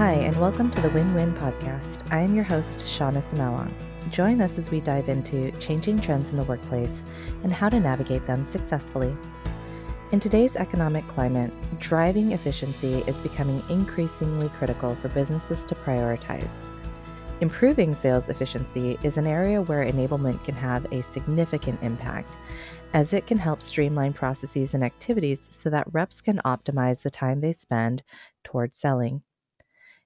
Hi, and welcome to the Win Win Podcast. I am your host, Shauna Sinawang. Join us as we dive into changing trends in the workplace and how to navigate them successfully. In today's economic climate, driving efficiency is becoming increasingly critical for businesses to prioritize. Improving sales efficiency is an area where enablement can have a significant impact, as it can help streamline processes and activities so that reps can optimize the time they spend towards selling.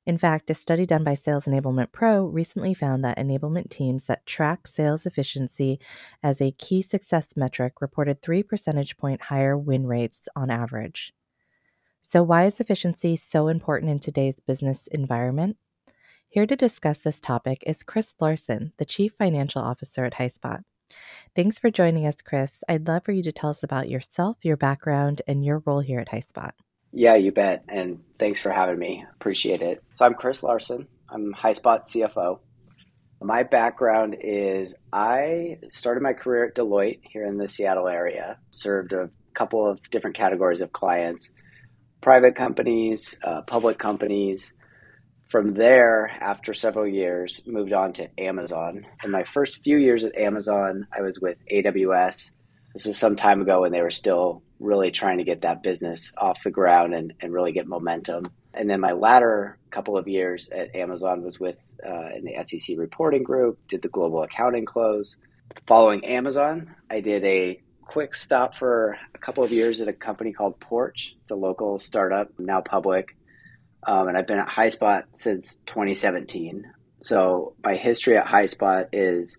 In fact, a study done by Sales Enablement Pro recently found that enablement teams that track sales efficiency as a key success metric reported 3 percentage point higher win rates on average. So, why is efficiency so important in today's business environment? Here to discuss this topic is Chris Larson, the Chief Financial Officer at HighSpot. Thanks for joining us, Chris. I'd love for you to tell us about yourself, your background, and your role here at HighSpot. Yeah, you bet. And thanks for having me. Appreciate it. So I'm Chris Larson. I'm HighSpot CFO. My background is I started my career at Deloitte here in the Seattle area, served a couple of different categories of clients, private companies, uh, public companies. From there, after several years, moved on to Amazon. In my first few years at Amazon, I was with AWS. This was some time ago when they were still really trying to get that business off the ground and, and really get momentum. And then my latter couple of years at Amazon was with uh, in the SEC reporting group, did the global accounting close. Following Amazon, I did a quick stop for a couple of years at a company called Porch. It's a local startup, now public. Um, and I've been at HighSpot since 2017. So my history at HighSpot is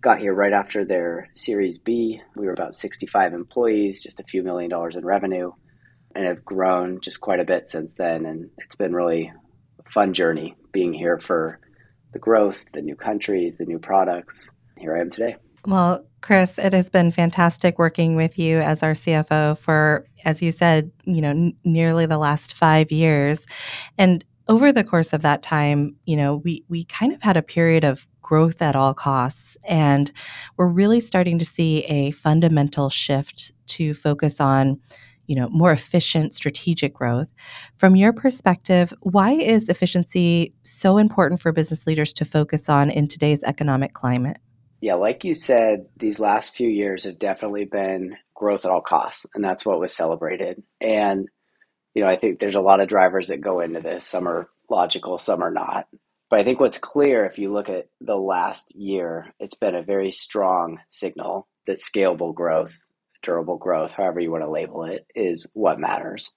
got here right after their Series B. We were about 65 employees, just a few million dollars in revenue, and have grown just quite a bit since then. And it's been really a fun journey being here for the growth, the new countries, the new products. Here I am today. Well, Chris, it has been fantastic working with you as our CFO for, as you said, you know, n- nearly the last five years. And over the course of that time, you know, we we kind of had a period of growth at all costs. And we're really starting to see a fundamental shift to focus on you know more efficient strategic growth. From your perspective why is efficiency so important for business leaders to focus on in today's economic climate? Yeah like you said these last few years have definitely been growth at all costs and that's what was celebrated. And you know i think there's a lot of drivers that go into this. Some are logical some are not but I think what's clear, if you look at the last year, it's been a very strong signal that scalable growth, durable growth, however you want to label it, is what matters.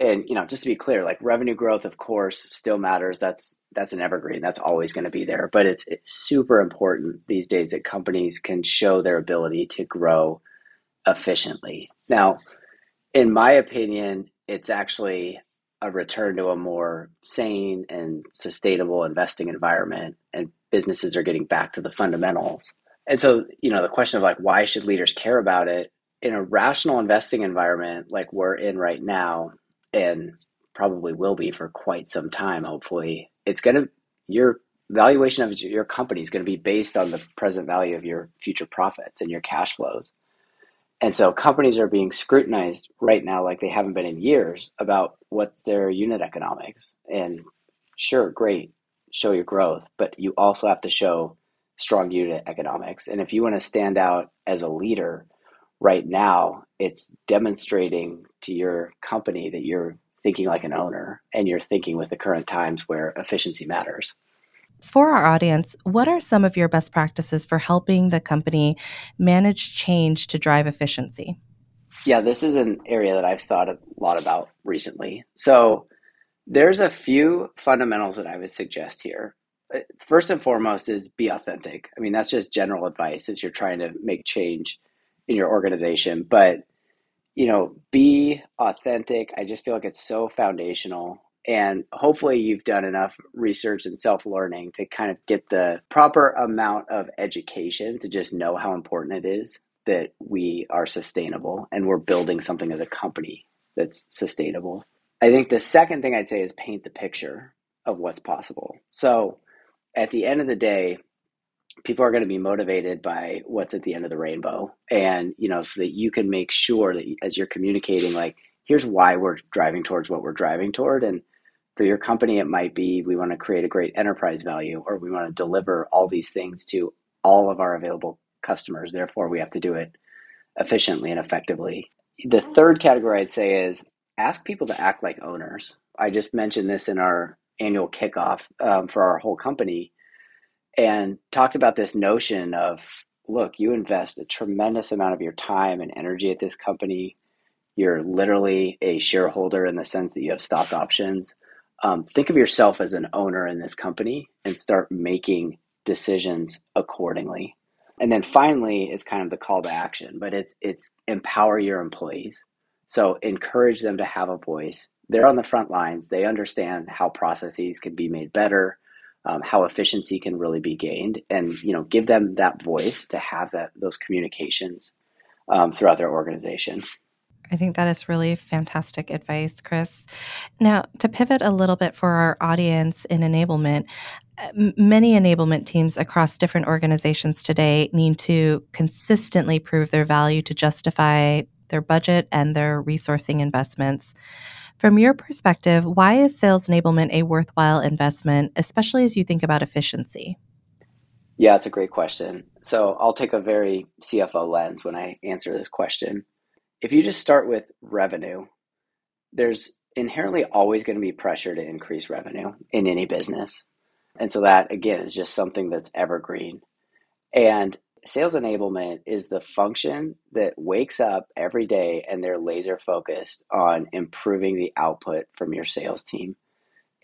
And you know, just to be clear, like revenue growth, of course, still matters. That's that's an evergreen. That's always going to be there. But it's, it's super important these days that companies can show their ability to grow efficiently. Now, in my opinion, it's actually a return to a more sane and sustainable investing environment and businesses are getting back to the fundamentals. And so, you know, the question of like why should leaders care about it in a rational investing environment like we're in right now and probably will be for quite some time hopefully, it's going to your valuation of your company is going to be based on the present value of your future profits and your cash flows. And so companies are being scrutinized right now like they haven't been in years about what's their unit economics. And sure, great, show your growth, but you also have to show strong unit economics. And if you want to stand out as a leader right now, it's demonstrating to your company that you're thinking like an owner and you're thinking with the current times where efficiency matters. For our audience, what are some of your best practices for helping the company manage change to drive efficiency? Yeah, this is an area that I've thought a lot about recently. So, there's a few fundamentals that I would suggest here. Uh, first and foremost is be authentic. I mean, that's just general advice as you're trying to make change in your organization, but you know, be authentic. I just feel like it's so foundational and hopefully, you've done enough research and self learning to kind of get the proper amount of education to just know how important it is that we are sustainable and we're building something as a company that's sustainable. I think the second thing I'd say is paint the picture of what's possible. So, at the end of the day, people are going to be motivated by what's at the end of the rainbow and you know so that you can make sure that as you're communicating like here's why we're driving towards what we're driving toward and For your company, it might be we want to create a great enterprise value or we want to deliver all these things to all of our available customers. Therefore, we have to do it efficiently and effectively. The third category I'd say is ask people to act like owners. I just mentioned this in our annual kickoff um, for our whole company and talked about this notion of look, you invest a tremendous amount of your time and energy at this company. You're literally a shareholder in the sense that you have stock options. Um, think of yourself as an owner in this company and start making decisions accordingly. And then finally is kind of the call to action, but it's it's empower your employees. So encourage them to have a voice. They're on the front lines. They understand how processes can be made better, um, how efficiency can really be gained, and you know give them that voice to have that those communications um, throughout their organization. I think that is really fantastic advice, Chris. Now, to pivot a little bit for our audience in enablement, many enablement teams across different organizations today need to consistently prove their value to justify their budget and their resourcing investments. From your perspective, why is sales enablement a worthwhile investment, especially as you think about efficiency? Yeah, it's a great question. So I'll take a very CFO lens when I answer this question. If you just start with revenue, there's inherently always going to be pressure to increase revenue in any business. And so that again is just something that's evergreen. And sales enablement is the function that wakes up every day and they're laser focused on improving the output from your sales team.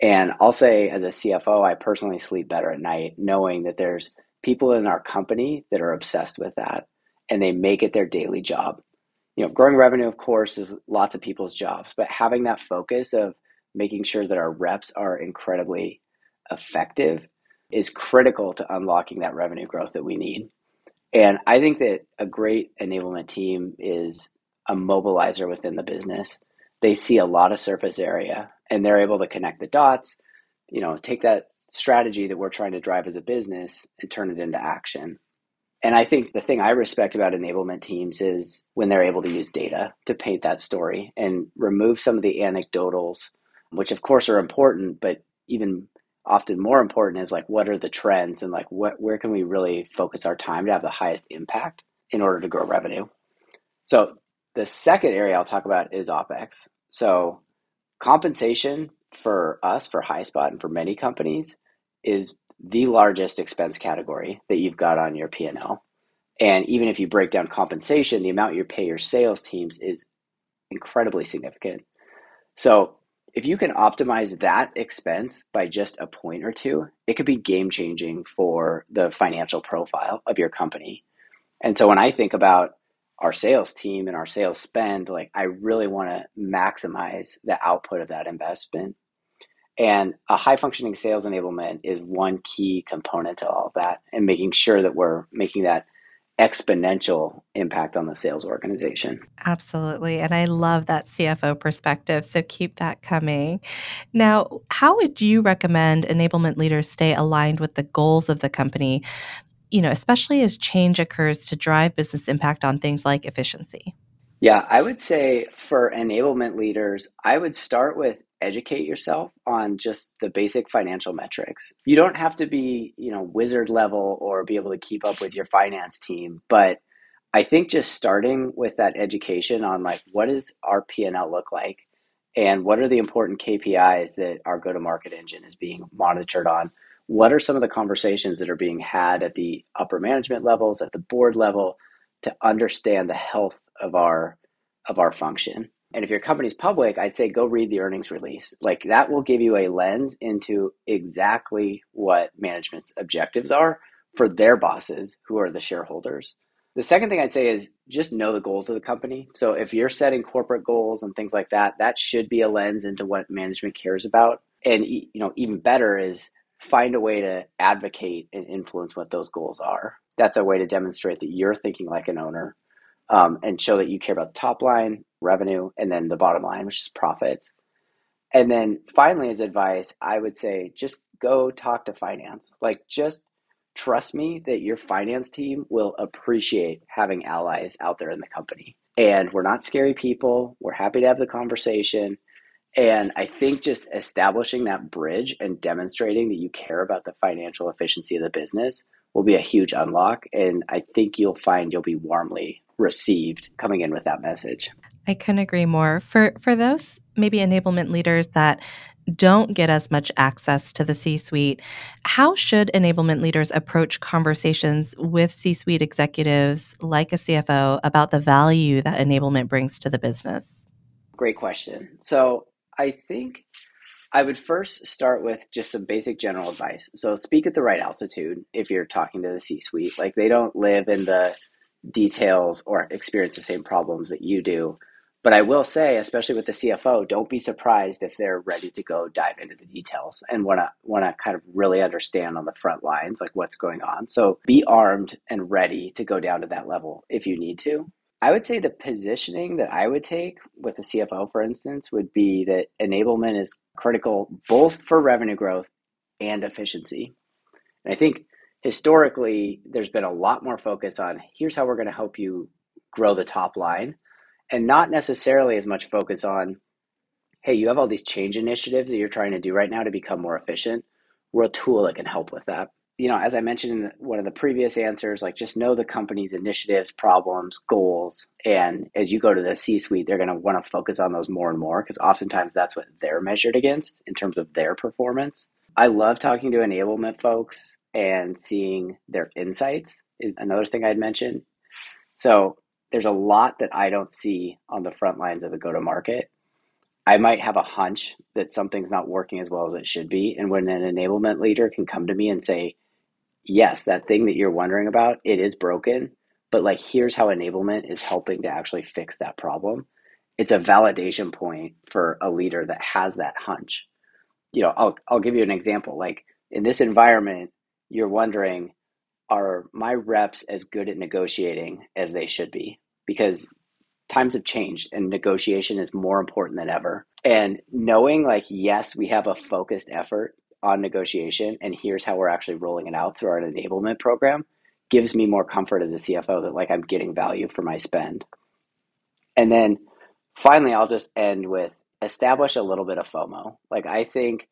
And I'll say, as a CFO, I personally sleep better at night knowing that there's people in our company that are obsessed with that and they make it their daily job. You know, growing revenue, of course, is lots of people's jobs, but having that focus of making sure that our reps are incredibly effective is critical to unlocking that revenue growth that we need. And I think that a great enablement team is a mobilizer within the business. They see a lot of surface area and they're able to connect the dots, you know, take that strategy that we're trying to drive as a business and turn it into action. And I think the thing I respect about enablement teams is when they're able to use data to paint that story and remove some of the anecdotals, which of course are important, but even often more important is like what are the trends and like what where can we really focus our time to have the highest impact in order to grow revenue. So the second area I'll talk about is OpEx. So compensation for us for HighSpot and for many companies is the largest expense category that you've got on your P&L. And even if you break down compensation, the amount you pay your sales teams is incredibly significant. So if you can optimize that expense by just a point or two, it could be game changing for the financial profile of your company. And so when I think about our sales team and our sales spend, like I really want to maximize the output of that investment. And a high functioning sales enablement is one key component to all of that and making sure that we're making that exponential impact on the sales organization. Absolutely. And I love that CFO perspective. So keep that coming. Now, how would you recommend enablement leaders stay aligned with the goals of the company, you know, especially as change occurs to drive business impact on things like efficiency? Yeah, I would say for enablement leaders, I would start with educate yourself on just the basic financial metrics. You don't have to be, you know, wizard level or be able to keep up with your finance team, but I think just starting with that education on like what does our P&L look like and what are the important KPIs that our go to market engine is being monitored on? What are some of the conversations that are being had at the upper management levels, at the board level to understand the health of our of our function? And if your company's public, I'd say go read the earnings release. Like that will give you a lens into exactly what management's objectives are for their bosses, who are the shareholders. The second thing I'd say is just know the goals of the company. So if you're setting corporate goals and things like that, that should be a lens into what management cares about. And you know, even better is find a way to advocate and influence what those goals are. That's a way to demonstrate that you're thinking like an owner um, and show that you care about the top line, revenue, and then the bottom line, which is profits. And then finally, as advice, I would say just go talk to finance. Like, just trust me that your finance team will appreciate having allies out there in the company. And we're not scary people. We're happy to have the conversation. And I think just establishing that bridge and demonstrating that you care about the financial efficiency of the business will be a huge unlock. And I think you'll find you'll be warmly received coming in with that message. I couldn't agree more. For for those maybe enablement leaders that don't get as much access to the C suite, how should enablement leaders approach conversations with C suite executives like a CFO about the value that enablement brings to the business? Great question. So, I think I would first start with just some basic general advice. So, speak at the right altitude if you're talking to the C suite. Like, they don't live in the details or experience the same problems that you do. But I will say, especially with the CFO, don't be surprised if they're ready to go dive into the details and want to want to kind of really understand on the front lines like what's going on. So be armed and ready to go down to that level if you need to. I would say the positioning that I would take with the CFO, for instance, would be that enablement is critical both for revenue growth and efficiency. And I think historically, there's been a lot more focus on here's how we're going to help you grow the top line, and not necessarily as much focus on hey, you have all these change initiatives that you're trying to do right now to become more efficient. We're a tool that can help with that you know, as I mentioned in one of the previous answers, like just know the company's initiatives, problems, goals. And as you go to the C suite, they're going to want to focus on those more and more because oftentimes that's what they're measured against in terms of their performance. I love talking to enablement folks and seeing their insights, is another thing I'd mention. So there's a lot that I don't see on the front lines of the go to market. I might have a hunch that something's not working as well as it should be. And when an enablement leader can come to me and say, yes, that thing that you're wondering about, it is broken, but like here's how enablement is helping to actually fix that problem. It's a validation point for a leader that has that hunch. You know, I'll I'll give you an example. Like in this environment, you're wondering, are my reps as good at negotiating as they should be? Because times have changed and negotiation is more important than ever. And knowing like, yes, we have a focused effort on negotiation and here's how we're actually rolling it out through our enablement program gives me more comfort as a CFO that like I'm getting value for my spend. And then finally I'll just end with establish a little bit of FOMO. Like I think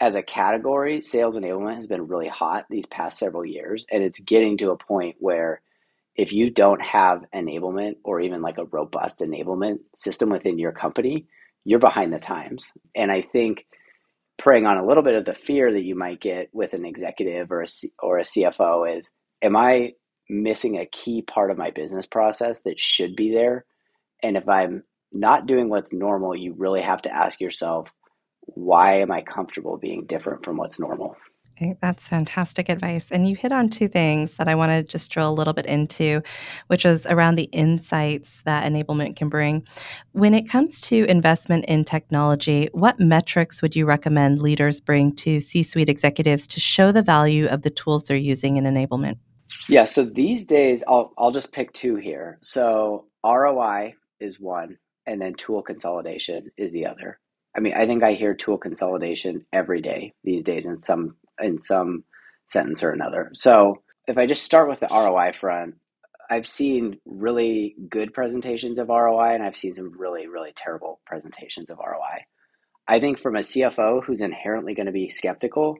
as a category, sales enablement has been really hot these past several years and it's getting to a point where if you don't have enablement or even like a robust enablement system within your company, you're behind the times. And I think preying on a little bit of the fear that you might get with an executive or a, C- or a CFO is am I missing a key part of my business process that should be there? And if I'm not doing what's normal, you really have to ask yourself, why am I comfortable being different from what's normal? That's fantastic advice. And you hit on two things that I want to just drill a little bit into, which is around the insights that enablement can bring. When it comes to investment in technology, what metrics would you recommend leaders bring to C suite executives to show the value of the tools they're using in enablement? Yeah, so these days, I'll, I'll just pick two here. So ROI is one, and then tool consolidation is the other. I mean, I think I hear tool consolidation every day these days in some in some sentence or another. So if I just start with the ROI front, I've seen really good presentations of ROI and I've seen some really, really terrible presentations of ROI. I think from a CFO who's inherently going to be skeptical,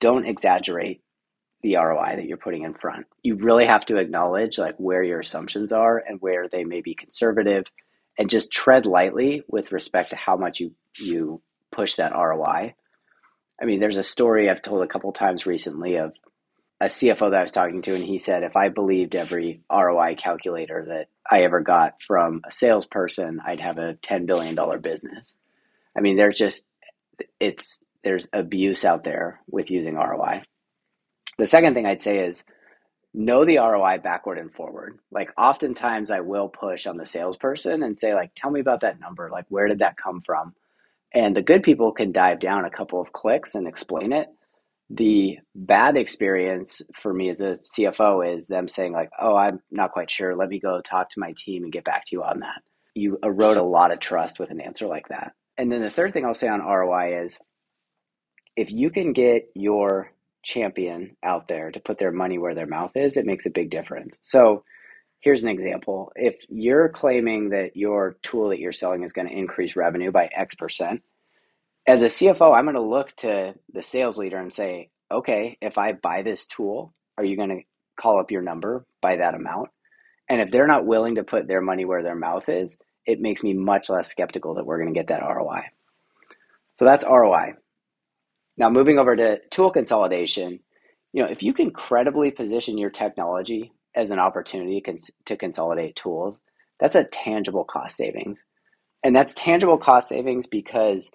don't exaggerate the ROI that you're putting in front. You really have to acknowledge like where your assumptions are and where they may be conservative and just tread lightly with respect to how much you you push that ROI I mean, there's a story I've told a couple times recently of a CFO that I was talking to, and he said, if I believed every ROI calculator that I ever got from a salesperson, I'd have a $10 billion business. I mean, there's just, it's, there's abuse out there with using ROI. The second thing I'd say is know the ROI backward and forward. Like, oftentimes I will push on the salesperson and say, like, tell me about that number. Like, where did that come from? And the good people can dive down a couple of clicks and explain it. The bad experience for me as a CFO is them saying, like, oh, I'm not quite sure. Let me go talk to my team and get back to you on that. You erode a lot of trust with an answer like that. And then the third thing I'll say on ROI is if you can get your champion out there to put their money where their mouth is, it makes a big difference. So here's an example. If you're claiming that your tool that you're selling is going to increase revenue by X percent, as a CFO, I'm going to look to the sales leader and say, okay, if I buy this tool, are you going to call up your number by that amount? And if they're not willing to put their money where their mouth is, it makes me much less skeptical that we're going to get that ROI. So that's ROI. Now, moving over to tool consolidation, you know, if you can credibly position your technology as an opportunity to consolidate tools, that's a tangible cost savings. And that's tangible cost savings because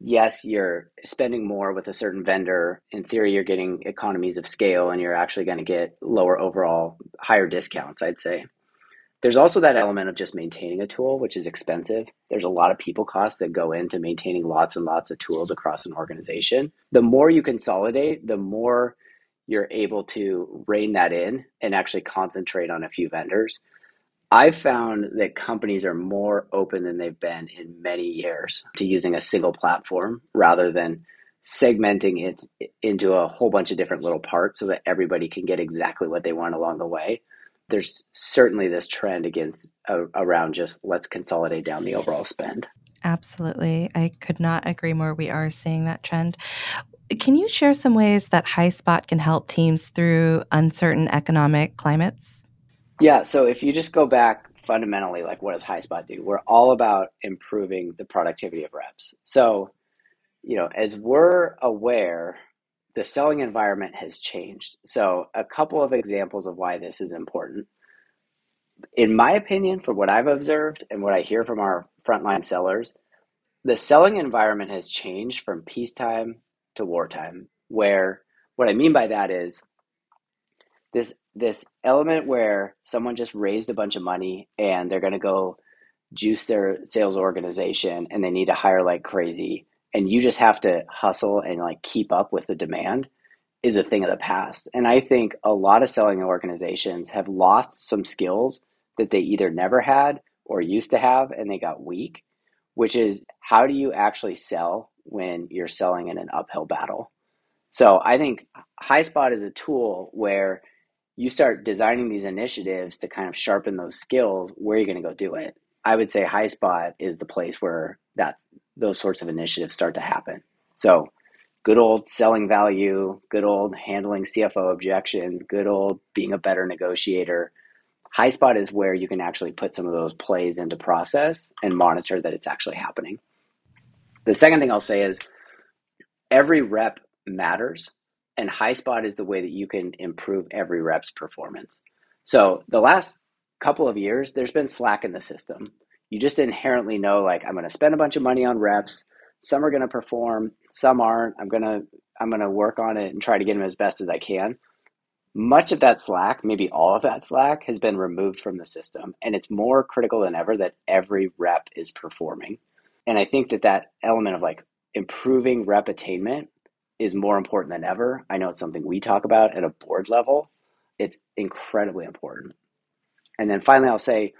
yes, you're spending more with a certain vendor. In theory, you're getting economies of scale and you're actually going to get lower overall, higher discounts, I'd say. There's also that element of just maintaining a tool, which is expensive. There's a lot of people costs that go into maintaining lots and lots of tools across an organization. The more you consolidate, the more you're able to rein that in and actually concentrate on a few vendors. I've found that companies are more open than they've been in many years to using a single platform rather than segmenting it into a whole bunch of different little parts so that everybody can get exactly what they want along the way there's certainly this trend against uh, around just let's consolidate down the overall spend. Absolutely. I could not agree more. We are seeing that trend. Can you share some ways that HighSpot can help teams through uncertain economic climates? Yeah. So if you just go back fundamentally, like what does HighSpot do? We're all about improving the productivity of reps. So, you know, as we're aware the selling environment has changed. So, a couple of examples of why this is important. In my opinion, from what I've observed and what I hear from our frontline sellers, the selling environment has changed from peacetime to wartime. Where what I mean by that is this this element where someone just raised a bunch of money and they're going to go juice their sales organization and they need to hire like crazy and you just have to hustle and like keep up with the demand is a thing of the past. And I think a lot of selling organizations have lost some skills that they either never had or used to have and they got weak, which is how do you actually sell when you're selling in an uphill battle? So I think HighSpot is a tool where you start designing these initiatives to kind of sharpen those skills. Where are you going to go do it? I would say HighSpot is the place where that's those sorts of initiatives start to happen. So, good old selling value, good old handling CFO objections, good old being a better negotiator. HighSpot is where you can actually put some of those plays into process and monitor that it's actually happening. The second thing I'll say is every rep matters, and HighSpot is the way that you can improve every rep's performance. So, the last couple of years, there's been slack in the system you just inherently know like I'm going to spend a bunch of money on reps. Some are going to perform, some aren't. I'm going to I'm going to work on it and try to get them as best as I can. Much of that slack, maybe all of that slack has been removed from the system and it's more critical than ever that every rep is performing. And I think that that element of like improving rep attainment is more important than ever. I know it's something we talk about at a board level. It's incredibly important. And then finally, I'll say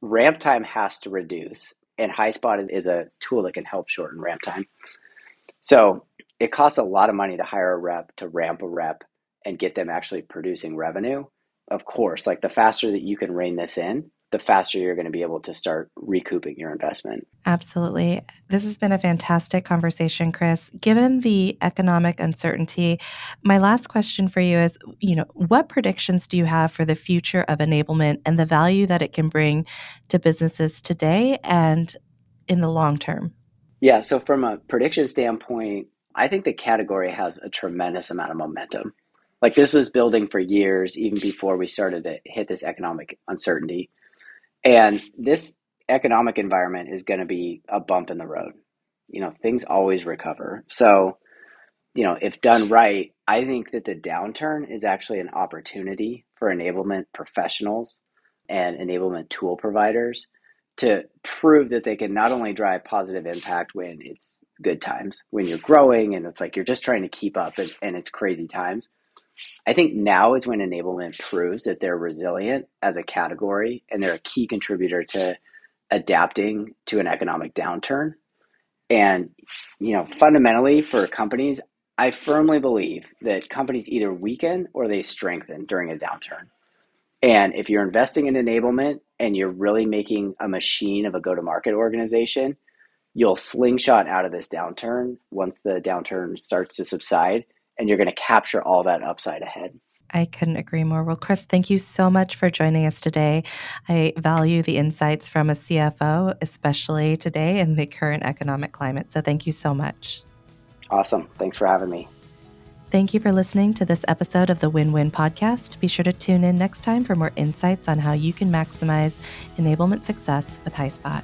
ramp time has to reduce, and HighSpot is a tool that can help shorten ramp time. So it costs a lot of money to hire a rep, to ramp a rep, and get them actually producing revenue. Of course, like the faster that you can rein this in, the faster you're going to be able to start recouping your investment. Absolutely. This has been a fantastic conversation, Chris. Given the economic uncertainty, my last question for you is, you know, what predictions do you have for the future of enablement and the value that it can bring to businesses today and in the long term? Yeah, so from a prediction standpoint, I think the category has a tremendous amount of momentum. Like this was building for years, even before we started to hit this economic uncertainty. And this economic environment is going to be a bump in the road. You know, things always recover. So, you know, if done right, I think that the downturn is actually an opportunity for enablement professionals and enablement tool providers to prove that they can not only drive positive impact when it's good times, when you're growing and it's like you're just trying to keep up and, and it's crazy times, I think now is when enablement proves that they're resilient as a category and they're a key contributor to adapting to an economic downturn. And, you know, fundamentally for companies, I firmly believe that companies either weaken or they strengthen during a downturn. And if you're investing in enablement and you're really making a machine of a go to market organization, you'll slingshot out of this downturn once the downturn starts to subside, and you're going to capture all that upside ahead. I couldn't agree more. Well, Chris, thank you so much for joining us today. I value the insights from a CFO, especially today in the current economic climate. So thank you so much. Awesome. Thanks for having me. Thank you for listening to this episode of the Win Win Podcast. Be sure to tune in next time for more insights on how you can maximize enablement success with HighSpot.